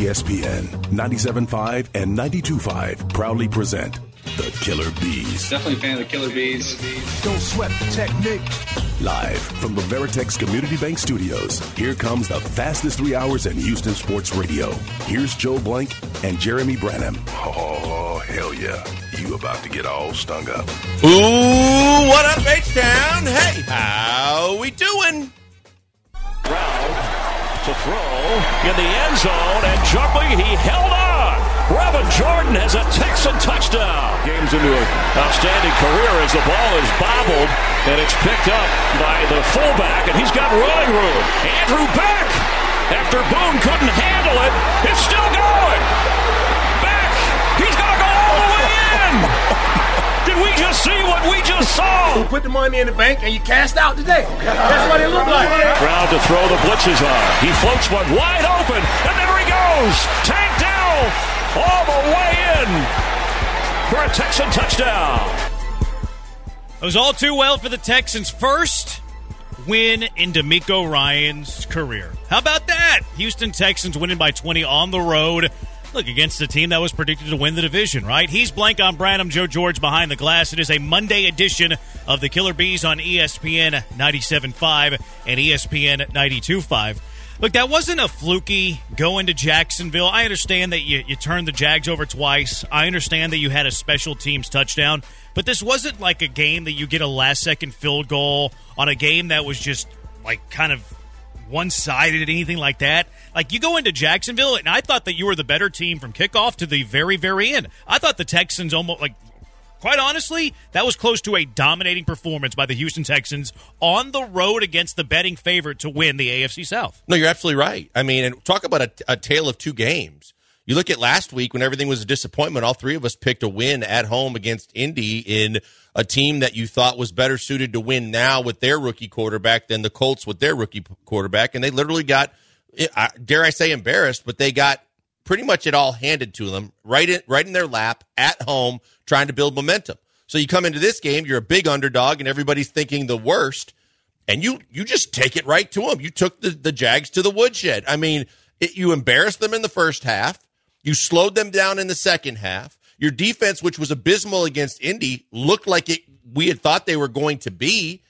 ESPN 97.5 and 92.5 proudly present the Killer Bees. Definitely a fan of the Killer Bees. Don't sweat the technique. Live from the Veritex Community Bank Studios, here comes the fastest three hours in Houston sports radio. Here's Joel Blank and Jeremy Branham. Oh, hell yeah. You about to get all stung up. Ooh, what up, H-Town? Hey, how we doing? To throw in the end zone, and jumping, he held on. Brevin Jordan has a Texan touchdown. Game's into an outstanding career as the ball is bobbled, and it's picked up by the fullback, and he's got running room. Andrew Beck, after Boone couldn't handle it, it's still going. Beck, he's going to go all the way in. Did we just see what we just saw? You put the money in the bank and you cashed out today. That's what it looked like. Stroud to throw the blitzes on. He floats one wide open, and there he goes. Tank Dell all the way in for a Texan touchdown. It was all too well for the Texans' first win in DeMeco Ryans' career. How about that? Houston Texans winning by 20 on the road. Look, against a team that was predicted to win the division, right? He's Blank on Branham, Joe George behind the glass. It is a Monday edition of the Killer Bees on ESPN 97.5 and ESPN 92.5. Look, that wasn't a fluky go into Jacksonville. I understand that you, you turned the Jags over twice. I understand that you had a special teams touchdown, but this wasn't like a game that you get a last second field goal on a game that was just like kind of one sided, anything like that. Like you go into Jacksonville, and I thought that you were the better team from kickoff to the very, very end. I thought the Texans almost like quite honestly, that was close to a dominating performance by the Houston Texans on the road against the betting favorite to win the AFC South. No, you're absolutely right. I mean, and talk about a, a tale of two games. You look at last week when everything was a disappointment. All three of us picked a win at home against Indy in a team that you thought was better suited to win now with their rookie quarterback than the Colts with their rookie quarterback, and they literally got, eh, dare I say, embarrassed, but they got pretty much it all handed to them right in right in their lap at home trying to build momentum. So you come into this game, you're a big underdog, and everybody's thinking the worst, and you you just take it right to them. You took the, the Jags to the woodshed. I mean, it, you embarrassed them in the first half. You slowed them down in the second half. Your defense, which was abysmal against Indy, looked like it we had thought they were going to be.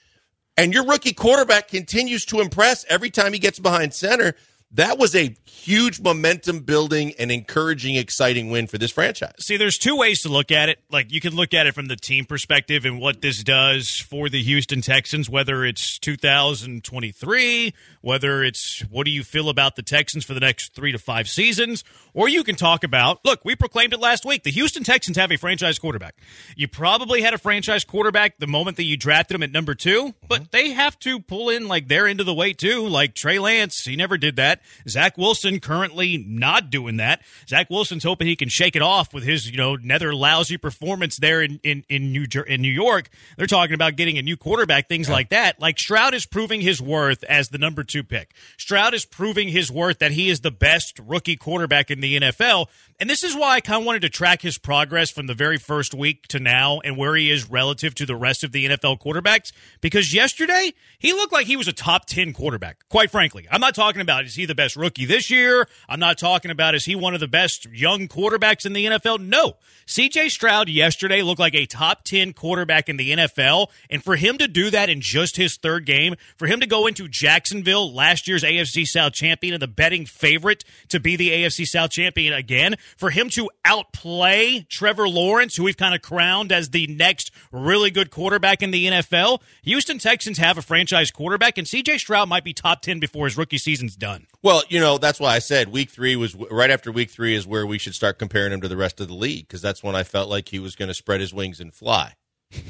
And your rookie quarterback continues to impress every time he gets behind center that was a huge momentum building and encouraging, exciting win for this franchise. See, there's two ways to look at it. Like, you can look at it from the team perspective and what this does for the Houston Texans, whether it's 2023, whether it's what do you feel about the Texans for the next three to five seasons, or you can talk about, look, we proclaimed it last week. The Houston Texans have a franchise quarterback. You probably had a franchise quarterback the moment that you drafted him at number two, but mm-hmm. they have to pull in like their end of the weight too. Like Trey Lance, he never did that. Zach Wilson currently not doing that. Zach Wilson's hoping he can shake it off with his, you know, nether lousy performance there in, in, in New Jer- in New York. They're talking about getting a new quarterback, things yeah. like that. Like Stroud is proving his worth as the number two pick. Stroud is proving his worth that he is the best rookie quarterback in the NFL. And this is why I kind of wanted to track his progress from the very first week to now and where he is relative to the rest of the NFL quarterbacks. Because yesterday, he looked like he was a top 10 quarterback, quite frankly. I'm not talking about is he the best rookie this year? I'm not talking about is he one of the best young quarterbacks in the NFL? No. CJ Stroud yesterday looked like a top 10 quarterback in the NFL. And for him to do that in just his third game, for him to go into Jacksonville, last year's AFC South champion and the betting favorite to be the AFC South champion again, for him to outplay Trevor Lawrence, who we've kind of crowned as the next really good quarterback in the NFL, Houston Texans have a franchise quarterback, and CJ Stroud might be top 10 before his rookie season's done. Well, you know, that's why I said week three was right after week three is where we should start comparing him to the rest of the league because that's when I felt like he was going to spread his wings and fly. I'm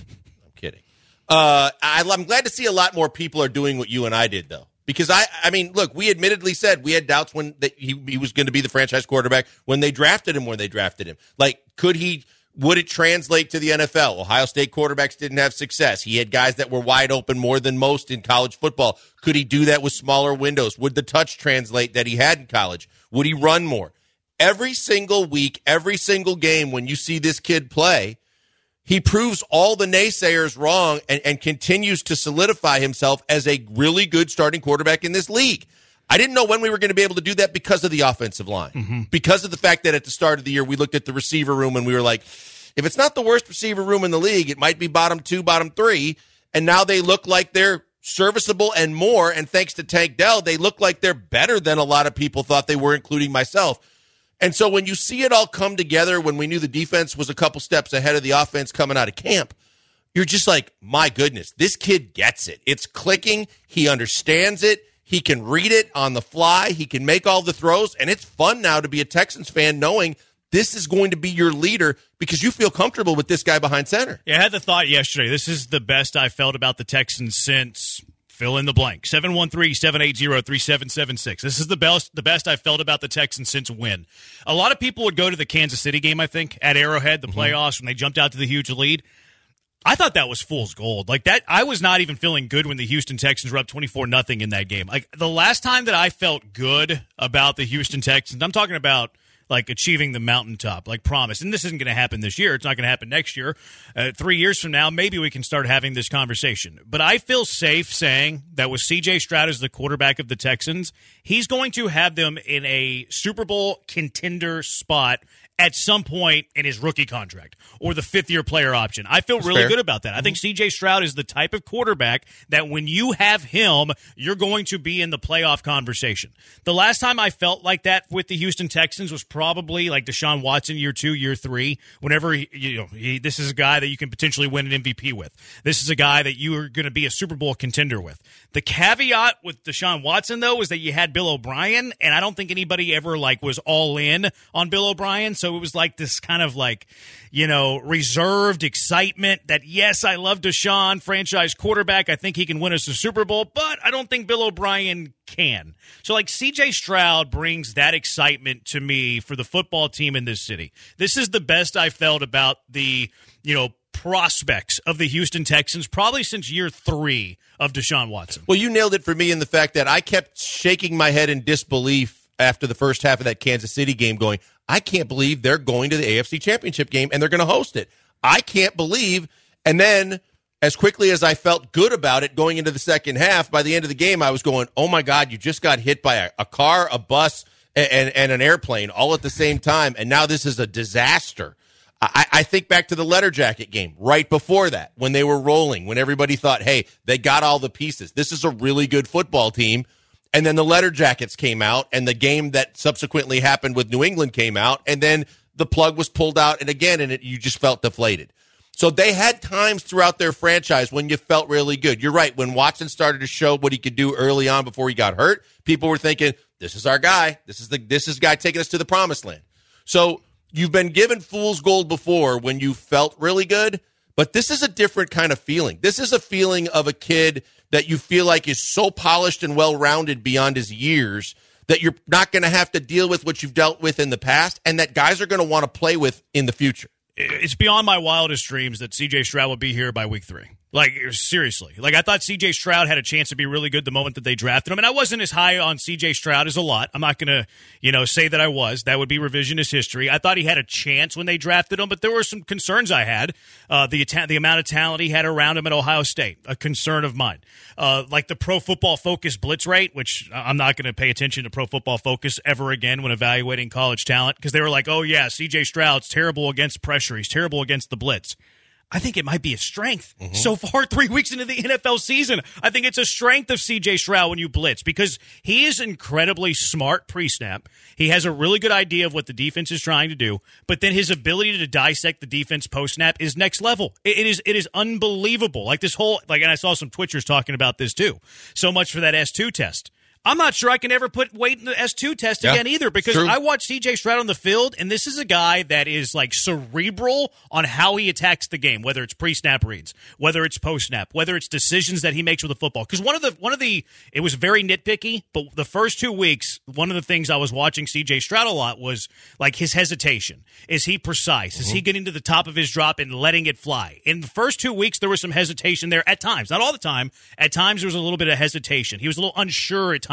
kidding. Uh, I, I'm glad to see a lot more people are doing what you and I did, though because I, I mean, look, we admittedly said we had doubts when that he, he was going to be the franchise quarterback when they drafted him. When they drafted him, like, could he? Would it translate to the NFL? Ohio State quarterbacks didn't have success. He had guys that were wide open more than most in college football. Could he do that with smaller windows? Would the touch translate that he had in college? Would he run more? Every single week, every single game, when you see this kid play, he proves all the naysayers wrong and, and continues to solidify himself as a really good starting quarterback in this league. I didn't know when we were going to be able to do that because of the offensive line. Mm-hmm. Because of the fact that at the start of the year, we looked at the receiver room and we were like, if it's not the worst receiver room in the league, it might be bottom two, bottom three. And now they look like they're serviceable and more. And thanks to Tank Dell, they look like they're better than a lot of people thought they were, including myself. And so when you see it all come together, when we knew the defense was a couple steps ahead of the offense coming out of camp, you're just like, my goodness, this kid gets it. It's clicking. He understands it. He can read it on the fly. He can make all the throws. And it's fun now to be a Texans fan knowing this is going to be your leader because you feel comfortable with this guy behind center. Yeah, I had the thought yesterday. This is the best I felt about the Texans since fill in the blank. 713-780-3776 this is the best the best i felt about the texans since when. A lot of people would go to the kansas city game i think at arrowhead the mm-hmm. playoffs when they jumped out to the huge lead. I thought that was fool's gold. Like that, I was not even feeling good when the Houston Texans were up twenty four nothing in that game. Like the last time that I felt good about the Houston Texans, I'm talking about like achieving the mountaintop, like promise. And this isn't going to happen this year. It's not going to happen next year. Uh, three years from now, maybe we can start having this conversation. But I feel safe saying that with C.J. Stroud as the quarterback of the Texans, he's going to have them in a Super Bowl contender spot at some point in his rookie contract or the fifth year player option. I feel That's really fair. good about that. I think CJ Stroud is the type of quarterback that when you have him, you're going to be in the playoff conversation. The last time I felt like that with the Houston Texans was probably like Deshaun Watson year two, year three. Whenever he, you know, he, this is a guy that you can potentially win an MVP with. This is a guy that you are going to be a Super Bowl contender with. The caveat with Deshaun Watson though is that you had Bill O'Brien, and I don't think anybody ever like was all in on Bill O'Brien. So it was like this kind of like, you know, reserved excitement that yes, I love Deshaun, franchise quarterback. I think he can win us a Super Bowl, but I don't think Bill O'Brien can. So like CJ Stroud brings that excitement to me for the football team in this city. This is the best I felt about the, you know, prospects of the Houston Texans probably since year 3 of Deshaun Watson. Well, you nailed it for me in the fact that I kept shaking my head in disbelief after the first half of that Kansas City game, going, I can't believe they're going to the AFC Championship game and they're going to host it. I can't believe. And then, as quickly as I felt good about it going into the second half, by the end of the game, I was going, oh my God, you just got hit by a, a car, a bus, and, and, and an airplane all at the same time. And now this is a disaster. I, I think back to the letter jacket game right before that when they were rolling, when everybody thought, hey, they got all the pieces. This is a really good football team. And then the letter jackets came out, and the game that subsequently happened with New England came out, and then the plug was pulled out, and again, and it, you just felt deflated. So they had times throughout their franchise when you felt really good. You're right. When Watson started to show what he could do early on before he got hurt, people were thinking, "This is our guy. This is the this is the guy taking us to the promised land." So you've been given fool's gold before when you felt really good, but this is a different kind of feeling. This is a feeling of a kid that you feel like is so polished and well rounded beyond his years that you're not going to have to deal with what you've dealt with in the past, and that guys are going to want to play with in the future. It's beyond my wildest dreams that CJ Stroud would be here by week three. Like seriously, like I thought CJ Stroud had a chance to be really good the moment that they drafted him, and I wasn't as high on CJ Stroud as a lot. I'm not gonna, you know, say that I was. That would be revisionist history. I thought he had a chance when they drafted him, but there were some concerns I had. Uh, the the amount of talent he had around him at Ohio State, a concern of mine. Uh, like the Pro Football Focus blitz rate, which I'm not going to pay attention to Pro Football Focus ever again when evaluating college talent because they were like, oh yeah, CJ Stroud's terrible against pressure. He's terrible against the blitz. I think it might be a strength Mm-hmm. so far. Three weeks into the NFL season, I think it's a strength of CJ Stroud when you blitz because he is incredibly smart pre-snap. He has a really good idea of what the defense is trying to do, but then his ability to dissect the defense post-snap is next level. It- it is it is unbelievable. Like this whole like, and I saw some Twitchers talking about this too. So much for that S two test. I'm not sure I can ever put weight in the S2 test Yeah, again either because. I watched CJ Stroud on the field, and this is a guy that is like cerebral on how he attacks the game, whether it's pre-snap reads, whether it's post-snap, whether it's decisions that he makes with the football. Because one of the one of the it was very nitpicky, but the first two weeks, one of the things I was watching CJ Stroud a lot was like his hesitation. Is he precise? Is he mm-hmm. getting to the top of his drop and letting it fly? In the first two weeks, there was some hesitation there at times, not all the time. At times, there was a little bit of hesitation. He was a little unsure at times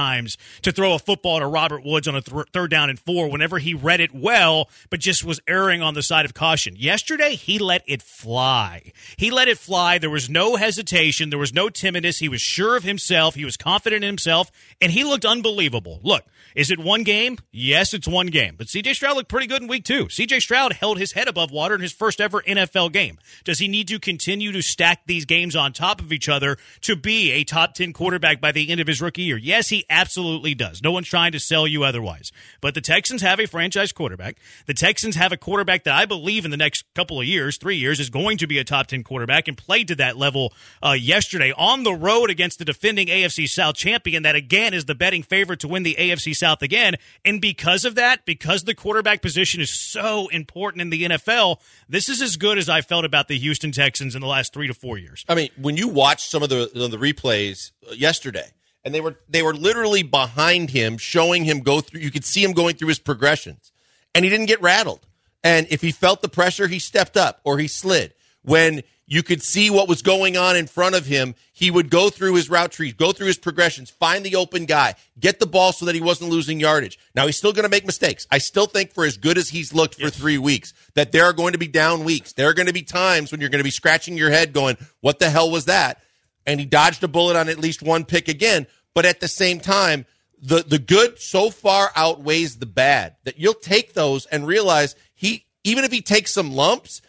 to throw a football to Robert Woods on a th- third down and four whenever he read it well, but just was erring on the side of caution. Yesterday, he let it fly. He let it fly. There was no hesitation. There was no timidnness. He was sure of himself. He was confident in himself, and he looked unbelievable. Look, is it one game? Yes, it's one game. But CJ Stroud looked pretty good in week two. CJ Stroud held his head above water in his first ever NFL game. Does he need to continue to stack these games on top of each other to be a top 10 quarterback by the end of his rookie year? Yes, he absolutely does. No one's trying to sell you otherwise. But the Texans have a franchise quarterback. The Texans have a quarterback that I believe in the next couple of years, three years, is going to be a top 10 quarterback and played to that level uh, yesterday on the road against the defending AFC South champion that again is the betting favorite to win the AFC South again. And because of that, because the quarterback position is so important in the NFL, this is as good as I felt about the Houston Texans in the last three to four years. I mean, when you watch some of the the replays yesterday, and they were they were literally behind him, showing him go through. You could see him going through his progressions, and he didn't get rattled. And if he felt the pressure, he stepped up or he slid. When you could see what was going on in front of him. He would go through his route trees, go through his progressions, find the open guy, get the ball so that he wasn't losing yardage. Now he's still going to make mistakes. I still think for as good as he's looked for yes. three weeks, that there are going to be down weeks. There are going to be times when you're going to be scratching your head going, what the hell was that? And he dodged a bullet on at least one pick again. But at the same time, the, the good so far outweighs the bad that you'll take those and realize he, even if he takes some lumps,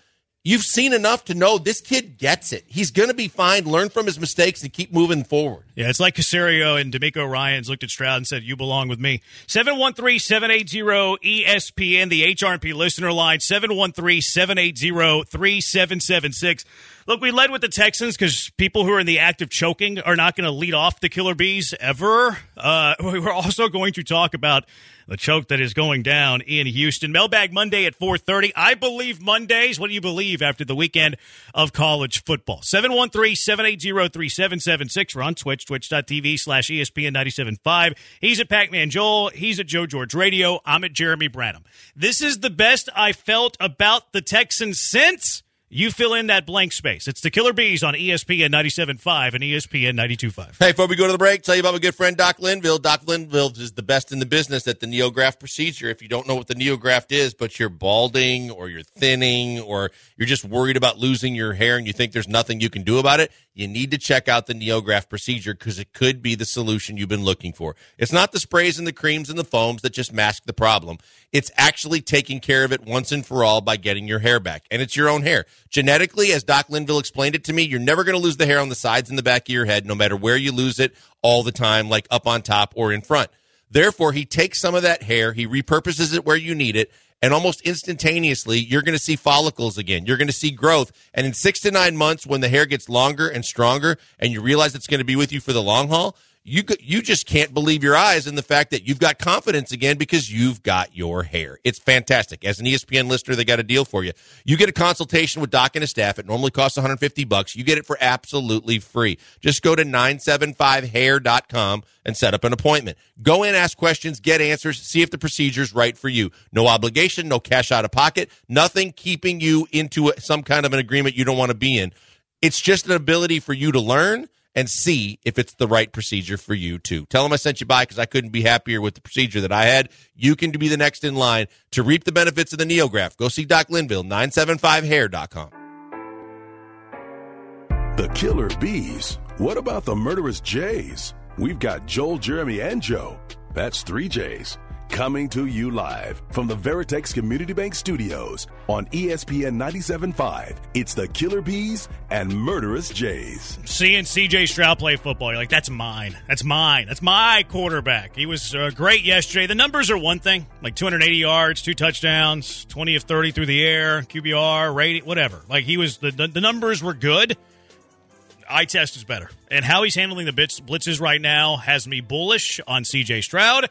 You've seen enough to know this kid gets it. He's going to be fine, learn from his mistakes, and keep moving forward. Yeah, it's like Caserio and DeMeco Ryans looked at Stroud and said, You belong with me. 713 780 ESPN, the HRP listener line, 713 780 3776. Look, we led with the Texans because people who are in the act of choking are not going to lead off the Killer Bees ever. Uh, we're also going to talk about the choke that is going down in Houston. Mailbag Monday at 4:30. I believe Mondays. What do you believe after the weekend of college football? 713-780-3776. We're on Twitch, twitch.tv slash ESPN 97.5. He's at Pac-Man Joel. He's at Joe George Radio. I'm at Jeremy Branham. This is the best I felt about the Texans since you fill in that blank space. It's the Killer Bees on ESPN 97.5 and ESPN 92.5. Hey, before we go to the break, tell you about my good friend Doc Linville. Doc Linville is the best in the business at the NeoGraft procedure. If you don't know what the NeoGraft is, but you're balding or you're thinning or you're just worried about losing your hair and you think there's nothing you can do about it, you need to check out the NeoGraft procedure because it could be the solution you've been looking for. It's not the sprays and the creams and the foams that just mask the problem. It's actually taking care of it once and for all by getting your hair back. And it's your own hair. Genetically, as Doc Linville explained it to me, you're never going to lose the hair on the sides and the back of your head, no matter where you lose it all the time, like up on top or in front. Therefore, he takes some of that hair, he repurposes it where you need it, and almost instantaneously, you're going to see follicles again. You're going to see growth. And in six to nine months, when the hair gets longer and stronger, and you realize it's going to be with you for the long haul, you you just can't believe your eyes in the fact that you've got confidence again because you've got your hair. It's fantastic. As an ESPN listener, they got a deal for you. You get a consultation with Doc and his staff. It normally costs 150 bucks. You get it for absolutely free. Just go to 975hair.com and set up an appointment. Go in, ask questions, get answers, see if the procedure's right for you. No obligation, no cash out of pocket, nothing keeping you into some kind of an agreement you don't want to be in. It's just an ability for you to learn and see if it's the right procedure for you too. Tell them I sent you by because I couldn't be happier with the procedure that I had. You can be the next in line to reap the benefits of the NeoGraft. Go see Doc Linville, 975hair.com. The killer bees. What about the murderous Jays? We've got Joel, Jeremy, and Joe. That's three J's. Coming to you live from the Veritex Community Bank Studios on ESPN 97.5. It's the Killer Bees and Murderous Jays. Seeing CJ Stroud play football, you're like, that's mine. That's mine. That's my quarterback. He was uh, great yesterday. The numbers are one thing, like 280 yards, two touchdowns, 20 of 30 through the air, QBR, rating, whatever. Like he was, the, the, the numbers were good. Eye test is better. And how he's handling the blitzes right now has me bullish on CJ Stroud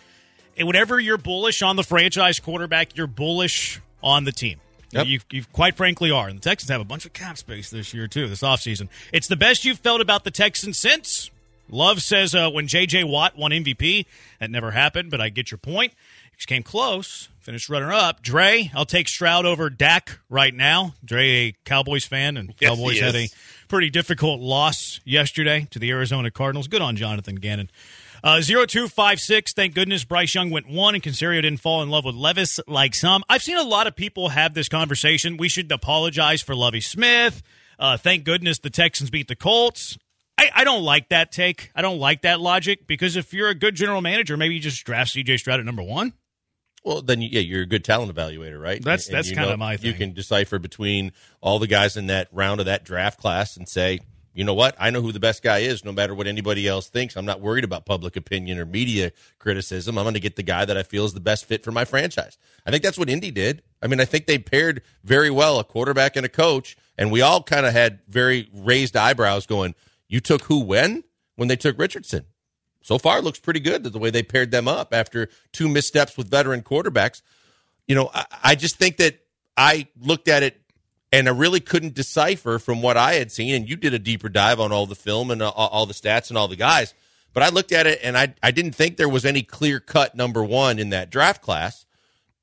whenever you're bullish on the franchise quarterback, you're bullish on the team. Yep. You, you quite frankly are. And the Texans have a bunch of cap space this year, too, this offseason. It's the best you've felt about the Texans since. Love says uh, when J.J. Watt won MVP, that never happened, but I get your point. He came close, finished runner up. Dre, I'll take Stroud over Dak right now. Dre, a Cowboys fan, and yes, Cowboys had a pretty difficult loss yesterday to the Arizona Cardinals. Good on Jonathan Gannon Uh, 0256, thank goodness Bryce Young went one and Caserio didn't fall in love with Levis like some. I've seen a lot of people have this conversation. We should apologize for Lovie Smith. Uh, thank goodness the Texans beat the Colts. I, I, don't like that take. I don't like that logic because if you're a good general manager, maybe you just draft CJ Stroud at number one. Well, then yeah, you're a good talent evaluator, right? That's and, that's kind of my thing. You can decipher between all the guys in that round of that draft class and say, you know what? I know who the best guy is, no matter what anybody else thinks. I'm not worried about public opinion or media criticism. I'm going to get the guy that I feel is the best fit for my franchise. I think that's what Indy did. I mean, I think they paired very well a quarterback and a coach, and we all kind of had very raised eyebrows going, You took who when? When they took Richardson. So far, looks pretty good the way they paired them up after two missteps with veteran quarterbacks. You know, I, I just think that I looked at it and I really couldn't decipher from what I had seen. And you did a deeper dive on all the film and uh, all the stats and all the guys. But I looked at it and I, I didn't think there was any clear cut number one in that draft class.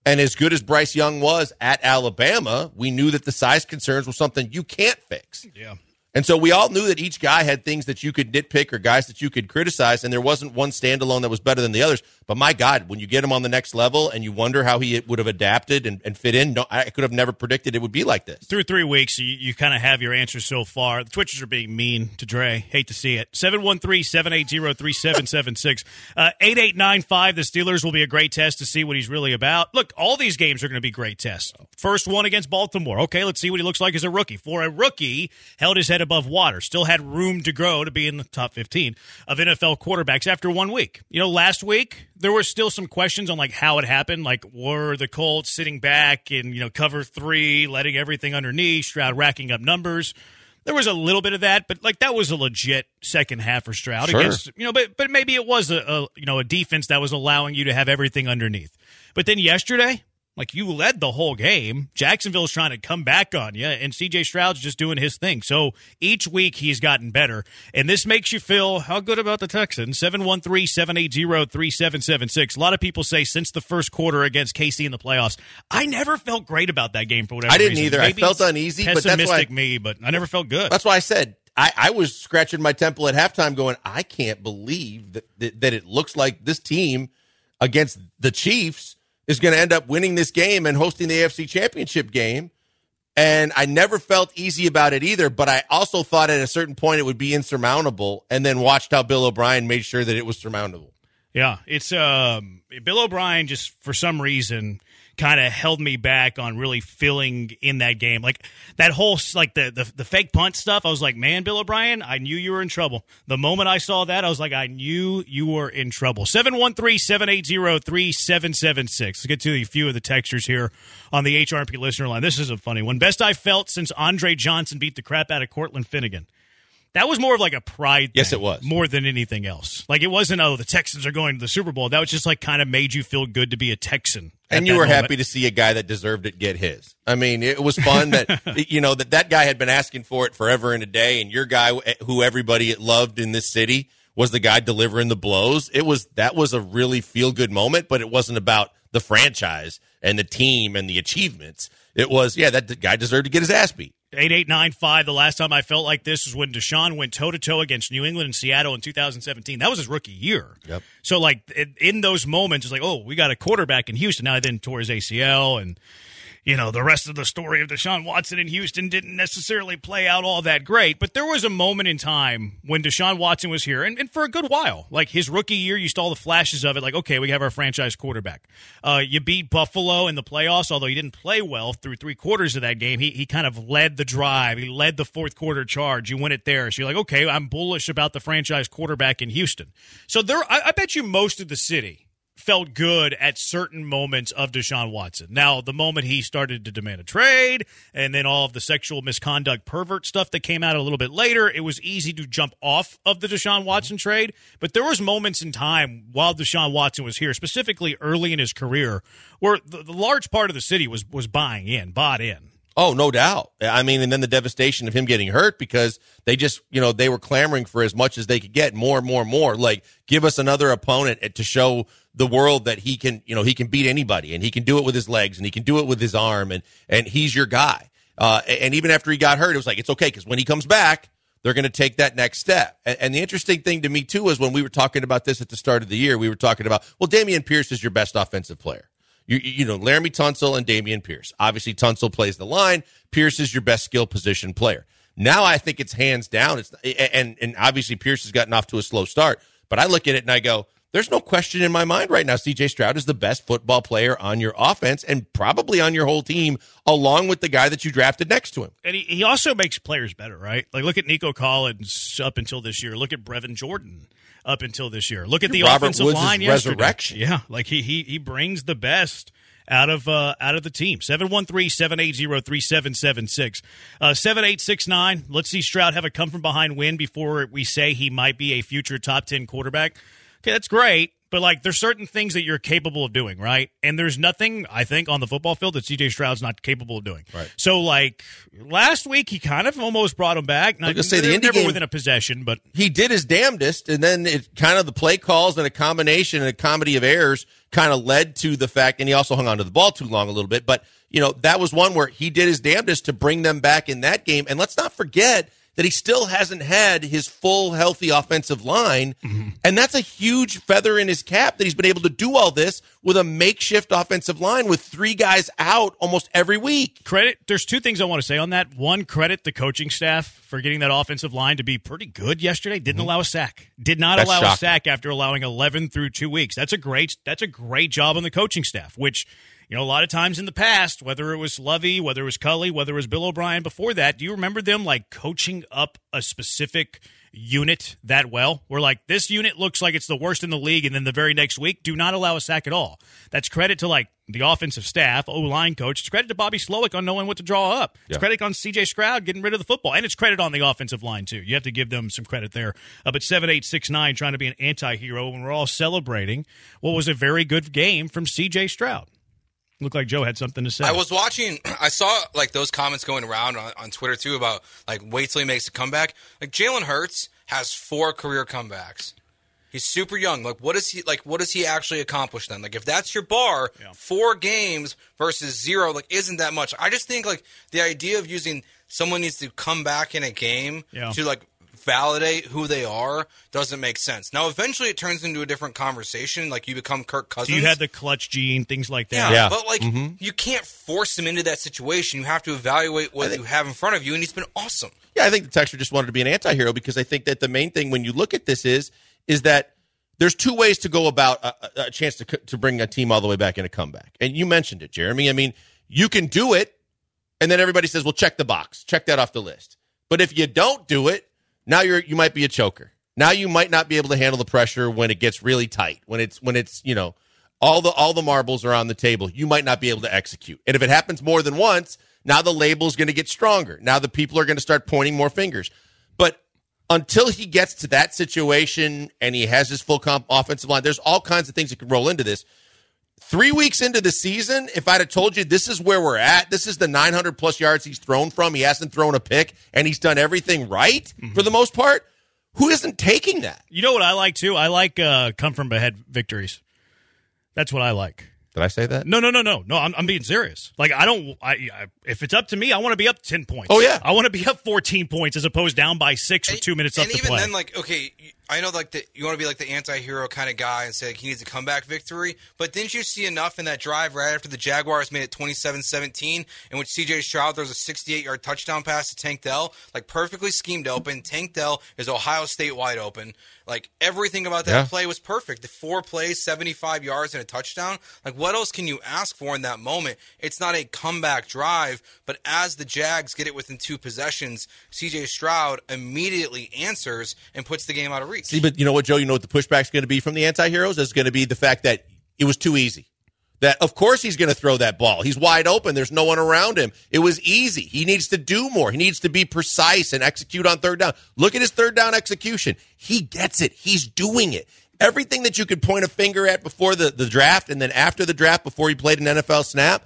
And as good as Bryce Young was at Alabama, we knew that the size concerns were something you can't fix. Yeah. And so we all knew that each guy had things that you could nitpick or guys that you could criticize, and there wasn't one standalone that was better than the others. But my God, when you get him on the next level and you wonder how he would have adapted and, and fit in, no, I could have never predicted it would be like this. Through three weeks, you, you kind of have your answers so far. The Twitchers are being mean to Dre. Hate to see it. 713 780 3776. Uh, 8895, the Steelers will be a great test to see what he's really about. Look, all these games are going to be great tests. First one against Baltimore. Okay, let's see what he looks like as a rookie. For a rookie, held his head above water. Still had room to grow to be in the top 15 of NFL quarterbacks after one week. You know, last week there were still some questions on like how it happened. Like, were the Colts sitting back and you know cover three, letting everything underneath, Stroud racking up numbers? There was a little bit of that, but like that was a legit second half for Stroud sure. against you know, but but maybe it was a, a you know a defense that was allowing you to have everything underneath. But then yesterday, like you led the whole game. Jacksonville's trying to come back on you, and CJ Stroud's just doing his thing. So each week he's gotten better. And this makes you feel how good about the Texans? 713 780 3776. A lot of people say since the first quarter against KC in the playoffs, I never felt great about that game for whatever I didn't reason. either. Maybe I felt uneasy, but that's why, me, but I never felt good. That's why I said I, I, was scratching my temple at halftime going, I can't believe that, that, that it looks like this team against the Chiefs is going to end up winning this game and hosting the AFC Championship game. And I never felt easy about it either, but I also thought at a certain point it would be insurmountable and then watched how Bill O'Brien made sure that it was surmountable. Yeah, it's um, Bill O'Brien just for some reason kind of held me back on really filling in that game. Like that whole like the, the the fake punt stuff. I was like, man, Bill O'Brien, I knew you were in trouble. The moment I saw that, I was like, I knew you were in trouble. 713-780-3776. Let's get to a few of the textures here on the HRP listener line. This is a funny one. Best I felt since Andre Johnson beat the crap out of Cortland Finnegan that was more of like a pride. Yes, it was more than anything else. Like it wasn't. Oh, the Texans are going to the Super Bowl. That was just like kind of made you feel good to be a Texan. And you were moment. happy to see a guy that deserved it get his. I mean, it was fun that you know that that guy had been asking for it forever and a day, and your guy eh, who everybody loved in this city was the guy delivering the blows. It was that was a really feel good moment, but it wasn't about the franchise and the team and the achievements. It was yeah, that guy deserved to get his ass beat. 8895. The last time I felt like this was when Deshaun went toe to toe against New England and Seattle in 2017. That was his rookie year. Yep. So, like, in those moments, it's like, oh, we got a quarterback in Houston. Now, then tore his ACL and you know, the rest of the story of Deshaun Watson in Houston didn't necessarily play out all that great. But there was a moment in time when Deshaun Watson was here, and, and for a good while. Like his rookie year, you saw the flashes of it, like, okay, we have our franchise quarterback. Uh, you beat Buffalo in the playoffs, although he didn't play well through three quarters of that game. He, he kind of led the drive, he led the fourth quarter charge. You win it there. So you're like, okay, I'm bullish about the franchise quarterback in Houston. So there, I, I bet you most of the city felt good at certain moments of Deshaun Watson. Now, the moment he started to demand a trade and then all of the sexual misconduct pervert stuff that came out a little bit later, it was easy to jump off of the Deshaun Watson trade. But there was moments in time while Deshaun Watson was here, specifically early in his career, where the, the large part of the city was was buying in, bought in. Oh, no doubt. I mean, and then the devastation of him getting hurt because they just, you know, they were clamoring for as much as they could get, more more more. Like, give us another opponent to show the world that he can, you know, he can beat anybody and he can do it with his legs and he can do it with his arm and and he's your guy. Uh, and even after he got hurt, it was like it's okay because when he comes back, they're going to take that next step. And, and, the interesting thing to me too is when we were talking about this at the start of the year, we were talking about well, Dameon Pierce is your best offensive player. You, you know, Laremy Tunsil and Dameon Pierce. Obviously, Tunsil plays the line. Pierce is your best skill position player. Now I think it's hands down. It's and and obviously Pierce has gotten off to a slow start, but I look at it and I go, there's no question in my mind right now. CJ Stroud is the best football player on your offense and probably on your whole team, along with the guy that you drafted next to him. And he, he also makes players better, right? Like look at Nico Collins up until this year. Look at Brevin Jordan up until this year. Look at the Robert offensive Woods' line yesterday. resurrection. Yeah, like he he he brings the best out of uh, out of the team. 713-780-3776. Uh, 7869. Let's see Stroud have a come from behind win before we say he might be a future top 10 quarterback. Okay, that's great. But like, there's certain things that you're capable of doing, right? And there's nothing I think on the football field that CJ Stroud's not capable of doing. Right. So like last week, he kind of almost brought him back. I was say, the never game- within a possession, but he did his damnedest, and then it kind of the play calls and a combination and a comedy of errors kind of led to the fact, and he also hung on to the ball too long a little bit. But you know that was one where he did his damnedest to bring them back in that game. And let's not forget that he still hasn't had his full healthy offensive line, and that's a huge feather in his cap that he's been able to do all this with a makeshift offensive line with three guys out almost every week. credit there's two things i want to say on that. One credit the coaching staff for getting that offensive line to be pretty good yesterday. Didn't allow a sack. Did not Mm-hmm. That's allow a sack after allowing 11 through two weeks. That's a great that's a great job on the coaching staff which you know a lot of times in the past whether it was lovie whether it was culley whether it was bill o'brien before that do you remember them like coaching up a specific unit that well. We're like, this unit looks like it's the worst in the league, and then the very next week, do not allow a sack at all. That's credit to like the offensive staff, O line coach. It's credit to Bobby Slowik on knowing what to draw up. It's Yeah. credit on CJ Stroud getting rid of the football, and it's credit on the offensive line too. You have to give them some credit there. Uh, but seven eight six nine trying to be an anti-hero when we're all celebrating what was a very good game from CJ Stroud. Looked like Joe had something to say. I was watching. I saw like those comments going around on, on Twitter too about like wait till he makes a comeback. Like Jalen Hurts has four career comebacks. He's super young. Like what does he like? What does he actually accomplish then? Like if that's your bar, four games versus zero, like isn't that much? I just think like the idea of using someone needs to come back in a game Yeah. to like validate who they are doesn't make sense. Now eventually it turns into a different conversation. Like you become Kirk Cousins. you had the clutch gene, things like that. Yeah, Yeah. but like mm-hmm. you can't force him into that situation. You have to evaluate what you have in front of you, and he's been awesome. Yeah, I think the texter just wanted to be an anti-hero because I think that the main thing when you look at this is is that there's two ways to go about a, a- a chance to to bring a team all the way back in a comeback. And you mentioned it, Jeremy. I mean, you can do it, and then everybody says, "Well, check the box, check that off the list." But if you don't do it, now you're you might be a choker. Now you might not be able to handle the pressure when it gets really tight. When it's when it's you know all the all the marbles are on the table. You might not be able to execute. And if it happens more than once, now the label is going to get stronger. Now the people are going to start pointing more fingers. But until he gets to that situation and he has his full comp offensive line, there's all kinds of things that could roll into this. Three weeks into the season, if I'd have told you this is where we're at, this is the 900 plus yards he's thrown from, he hasn't thrown a pick, and he's done everything right for the most part, who isn't taking that? You know what I like too? I like uh, come from ahead victories. That's what I like. Did I say that? No, no, no, no, no. I'm, I'm being serious. Like I don't. I, I if it's up to me, I want to be up ten points. Oh, yeah. I want to be up fourteen points as opposed down by six with two minutes and left to even play. then, like, okay, you- I know, like, that you want to be like the anti-hero kind of guy and say like, he needs a comeback victory. But didn't you see enough in that drive right after the Jaguars made it 27-17, in which C.J. Stroud throws a 68-yard touchdown pass to Tank Dell, like perfectly schemed open. Tank Dell is Ohio State wide open. Like everything about that Yeah. play was perfect. The four plays, 75 yards, and a touchdown. Like, what else can you ask for in that moment? It's not a comeback drive, but as the Jags get it within two possessions, CJ Stroud immediately answers and puts the game out of reach. See, but you know what, Joe? You know what the pushback's going to be from the anti-heroes? It's going to be the fact that it was too easy. That of course he's going to throw that ball. He's wide open. There's no one around him. It was easy. He needs to do more. He needs to be precise and execute on third down. Look at his third down execution. He gets it. He's doing it. Everything that you could point a finger at before the, the draft and then after the draft before he played an NFL snap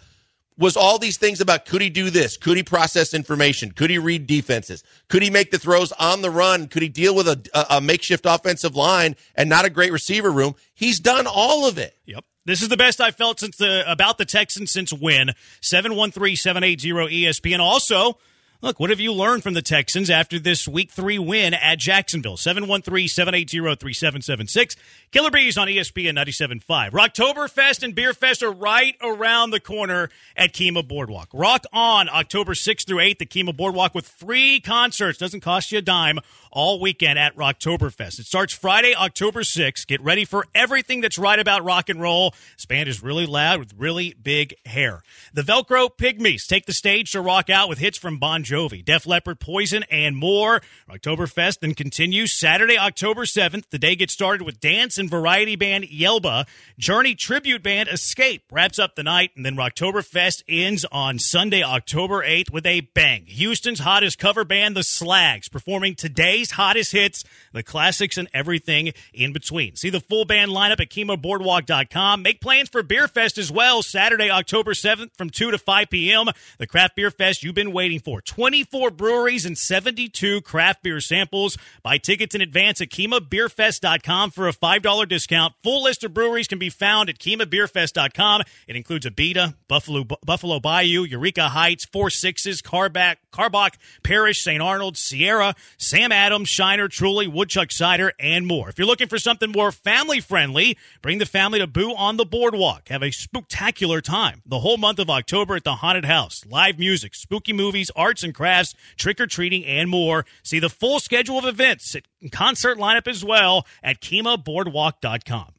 was all these things about could he do this? Could he process information? Could he read defenses? Could he make the throws on the run? Could he deal with a, a, makeshift offensive line and not a great receiver room? He's done all of it. Yep. This is the best I've felt since the about the Texans since when 713-780 ESPN. Also, Look, what have you learned from the Texans after this week three win at Jacksonville? 713 780 3776. Killer Bees on ESPN 97.5. Rocktoberfest and Beer Fest are right around the corner at Kemah Boardwalk. Rock on October 6th through 8th at Kemah Boardwalk with free concerts. Doesn't cost you a dime all weekend at Rocktoberfest. It starts Friday, October 6th. Get ready for everything that's right about rock and roll. This band is really loud with really big hair. The Velcro Pygmies take the stage to rock out with hits from Bon Jovi, Def Leppard, Poison, and more. Oktoberfest then continues Saturday, October 7th. The day gets started with dance and variety band Yelba. Journey tribute band Escape wraps up the night, and then Oktoberfest ends on Sunday, October 8th with a bang. Houston's hottest cover band, The Slags, performing today's hottest hits, the classics, and everything in between. See the full band lineup at KemahBoardwalk.com. Make plans for Beer Fest as well, Saturday, October 7th from 2 to 5 p.m. The Craft Beer Fest you've been waiting for. 24 breweries and 72 craft beer samples. Buy tickets in advance at KemahBeerFest.com for a $5 discount. Full list of breweries can be found at KemahBeerFest.com. It includes Abita, Buffalo, Buffalo Bayou, Eureka Heights, Four Sixes, Carback, Karbach, Parish, St. Arnold, Sierra, Sam Adams, Shiner, Truly, Woodchuck Cider, and more. If you're looking for something more family friendly, bring the family to Boo on the Boardwalk. Have a spectacular time. The whole month of October at the Haunted House. Live music, spooky movies, arts and crafts, trick or treating, and more. See the full schedule of events, concert lineup as well at KemahBoardwalk.com.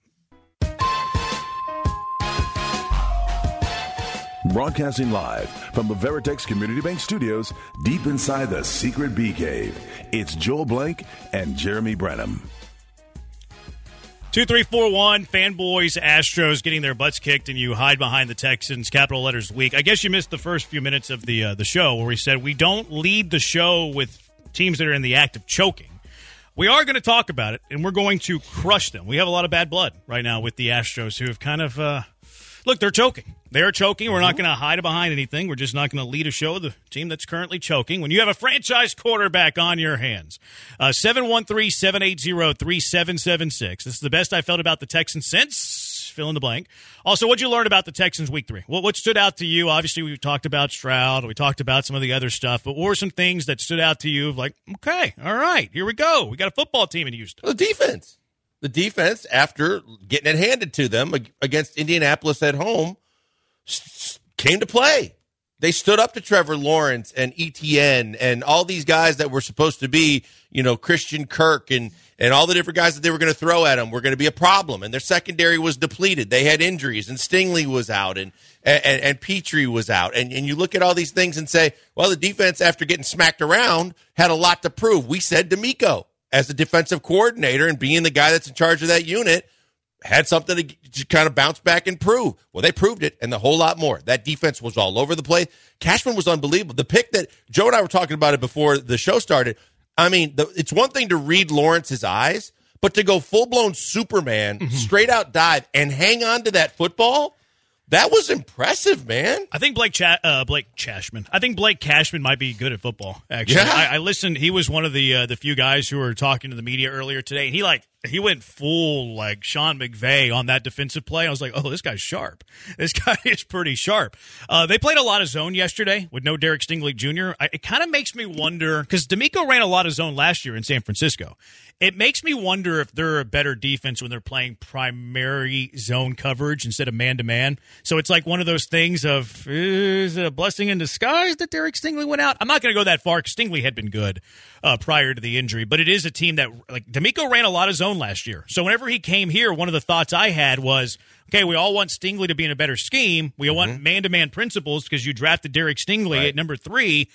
Broadcasting live from the Veritex Community Bank Studios, deep inside the secret bee cave. It's Joel Blank and Jeremy Branham. Two three four one fanboys Astros getting their butts kicked and you hide behind the Texans capital letters week. I guess you missed the first few minutes of the uh, the show where we said we don't lead the show with teams that are in the act of choking. We are going to talk about it and we're going to crush them. We have a lot of bad blood right now with the Astros who have kind of uh, look they're choking. They're choking. We're not going to hide behind anything. We're just not going to lead a show of the team that's currently choking. When you have a franchise quarterback on your hands, uh, seven one three seven eight zero three seven seven six. This is the best I felt about the Texans since fill in the blank. Also, what'd you learn about the Texans week three? What, what stood out to you? Obviously, we talked about Stroud. We talked about some of the other stuff. But what were some things that stood out to you? Of like, okay, all right, here we go. We got a football team in Houston. The defense. The defense, after getting it handed to them against Indianapolis at home, came to play. They stood up to Trevor Lawrence and ETN and all these guys that were supposed to be, you know, Christian Kirk and and all the different guys that they were going to throw at them were going to be a problem. And their secondary was depleted. They had injuries, and Stingley was out, and and, and Pitre was out. And and you look at all these things and say, well, the defense after getting smacked around had a lot to prove. We said DeMeco as the defensive coordinator and being the guy that's in charge of that unit had something to, to, kind of bounce back and prove. Well, they proved it and a whole lot more. That defense was all over the place. Cashman was unbelievable. The pick that Joe and I were talking about it before the show started. I mean, the, it's one thing to read Lawrence's eyes, but to go full blown Superman, mm-hmm. straight out dive, and hang on to that football. That was impressive, man. I think Blake Cha- uh, Blake Cashman. I think Blake Cashman might be good at football. Actually, yeah. I, I listened. He was one of the uh, the few guys who were talking to the media earlier today, and he like he went full like Sean McVay on that defensive play. I was like, oh, this guy's sharp. This guy is pretty sharp. Uh, they played a lot of zone yesterday with no Derek Stingley Jr. I, it kind of makes me wonder because DeMeco ran a lot of zone last year in San Francisco. It makes me wonder if they're a better defense when they're playing primary zone coverage instead of man to man. So it's like one of those things of is it a blessing in disguise that Derek Stingley went out? I'm not going to go that far. Stingley had been good uh, prior to the injury, but it is a team that like DeMeco ran a lot of zone last year. So whenever he came here, one of the thoughts I had was, okay, we all want Stingley to be in a better scheme. We mm-hmm. want man to man principles because you drafted Derek Stingley right. at number three.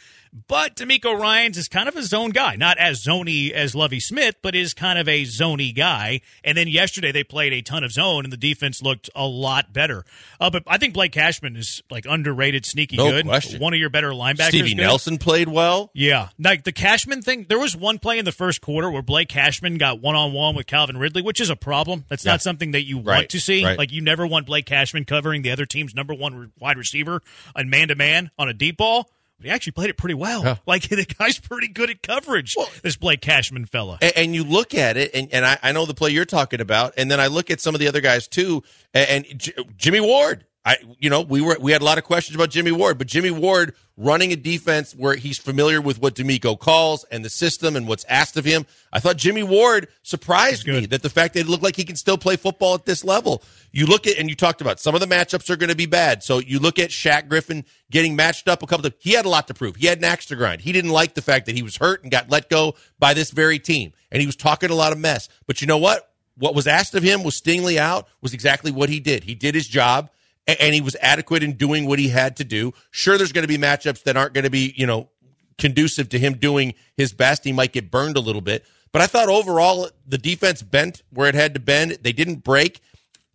But DeMeco Ryans is kind of a zone guy, not as zony as Lovie Smith, but is kind of a zony guy. And then yesterday they played a ton of zone, and the defense looked a lot better. Uh, but I think Blake Cashman is like underrated, sneaky no good. Question. One of your better linebackers. Stevie good. Nelson played well. Yeah, like the Cashman thing. There was one play in the first quarter where Blake Cashman got one on one with Calvin Ridley, which is a problem. That's yeah. not something that you right. want to see. Right. Like you never want Blake Cashman covering the other team's number one wide receiver on man to man on a deep ball. But he actually played it pretty well. Yeah. Like the guy's pretty good at coverage. Well, this Blake Cashman fella. And, and, you look at it, and, and I, I, know the play you're talking about, and then I look at some of the other guys too, and, and J- Jimmy Ward. I, you know, we were we had a lot of questions about Jimmy Ward, but Jimmy Ward running a defense where he's familiar with what DeMeco calls and the system and what's asked of him. I thought Jimmy Ward surprised me that the fact that it looked like he can still play football at this level. You look at and you talked about some of the matchups are going to be bad. So you look at Shaq Griffin getting matched up a couple of he had a lot to prove. He had an axe to grind. He didn't like the fact that he was hurt and got let go by this very team. And he was talking a lot of mess. But you know what? What was asked of him was Stingley out was exactly what he did. He did his job and he was adequate in doing what he had to do. Sure, there's going to be matchups that aren't going to be, you know, conducive to him doing his best. He might get burned a little bit, but I thought overall the defense bent where it had to bend. They didn't break,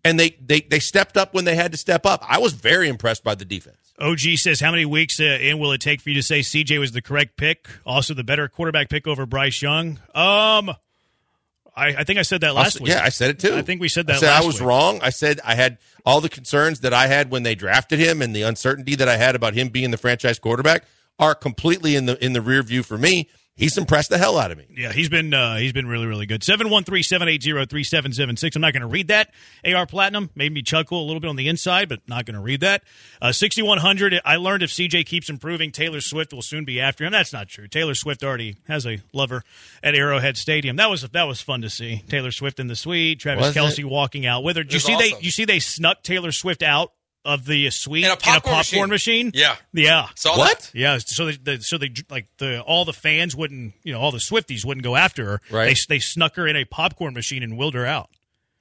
and they they they stepped up when they had to step up. I was very impressed by the defense. OG says, "How many weeks uh, in will it take for you to say CJ was the correct pick? Also, the better quarterback pick over Bryce Young." Um, I, I think I said that last I'll- week. Yeah, I said it too. I think we said that. I said I was week. wrong. I said I had all the concerns that I had when they drafted him and the uncertainty that I had about him being the franchise quarterback are completely in the in the rear view for me. He's impressed the hell out of me. Yeah, he's been uh, he's been really really good. 713-780-3776. I'm not going to read that. AR Platinum made me chuckle a little bit on the inside, but not going to read that. Uh, 6100. I learned if CJ keeps improving, Taylor Swift will soon be after him. That's not true. Taylor Swift already has a lover at Arrowhead Stadium. That was that was fun to see. Taylor Swift in the suite, Travis Was it? Kelce walking out with her. Did you was see they you see they snuck Taylor Swift out of the suite In a popcorn machine? Yeah. Yeah. Saw What? that. Yeah, so they, the, so they like the all the fans wouldn't, you know, all the Swifties wouldn't go after her. Right. They they snuck her in a popcorn machine and willed her out.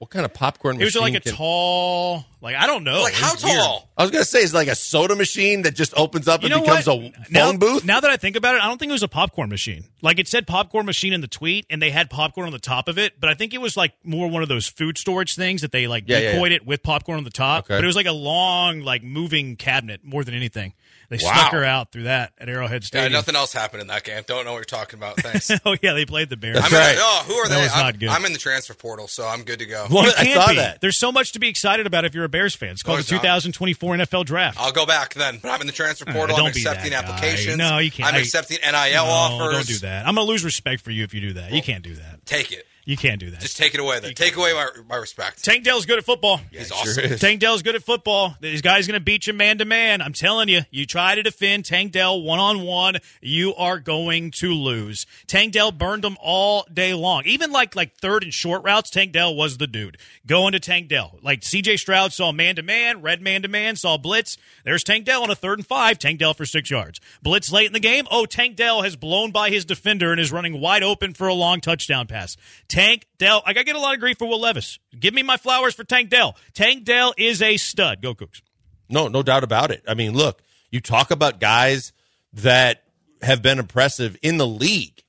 What kind of popcorn It was machine? like a can- tall, like I don't know, Like how was weird. tall? I was gonna say it's like a soda machine that just opens up You and becomes what? a phone now, booth. Now that I think about it, I don't think it was a popcorn machine. Like it said popcorn machine in the tweet, and they had popcorn on the top of it. But I think it was like more one of those food storage things that they like Yeah, yeah, decoyed it with popcorn on the top. Okay. But it was like a long, like moving cabinet more than anything. They Wow. snuck her out through that at Arrowhead Stadium. Yeah, Stadium. nothing else happened in that game. Don't know what you're talking about. Thanks. oh yeah, they played the Bears. That's I mean, oh, right. oh, who are That they? was I'm, not good. I'm in the transfer portal, so I'm good to go. Well, You I can't saw be. that. There's so much to be excited about if you're a Bears fan. It's called No, the it's not. 2024 NFL Draft. I'll go back then. But I'm in the transfer portal. don't I'm be accepting that guy. applications. No, you can't. I'm I- accepting NIL no, offers. don't do that. I'm gonna lose respect for you if you do that. You can't do that. Take it. You can't do that. Just take it away. Then take away my my respect. Tank Dell's good at football. He's awesome. is. Tank Dell's good at football. This guy's going to beat you man to man. I'm telling you. You try to defend Tank Dell one on one, you are going to lose. Tank Dell burned them all day long. Even like like third and short routes, Tank Dell was the dude. Going to Tank Dell. Like CJ Stroud saw man to man, red man to man, saw blitz. There's Tank Dell on a third and five. Tank Dell for six yards. Blitz late in the game. Oh, Tank Dell has blown by his defender and is running wide open for a long touchdown pass. Tank Dell. I got to get a lot of grief for Will Levis. Give me my flowers for Tank Dell. Tank Dell is a stud. Go Cooks. No, no doubt about it. I mean, look, you talk about guys that have been impressive in the league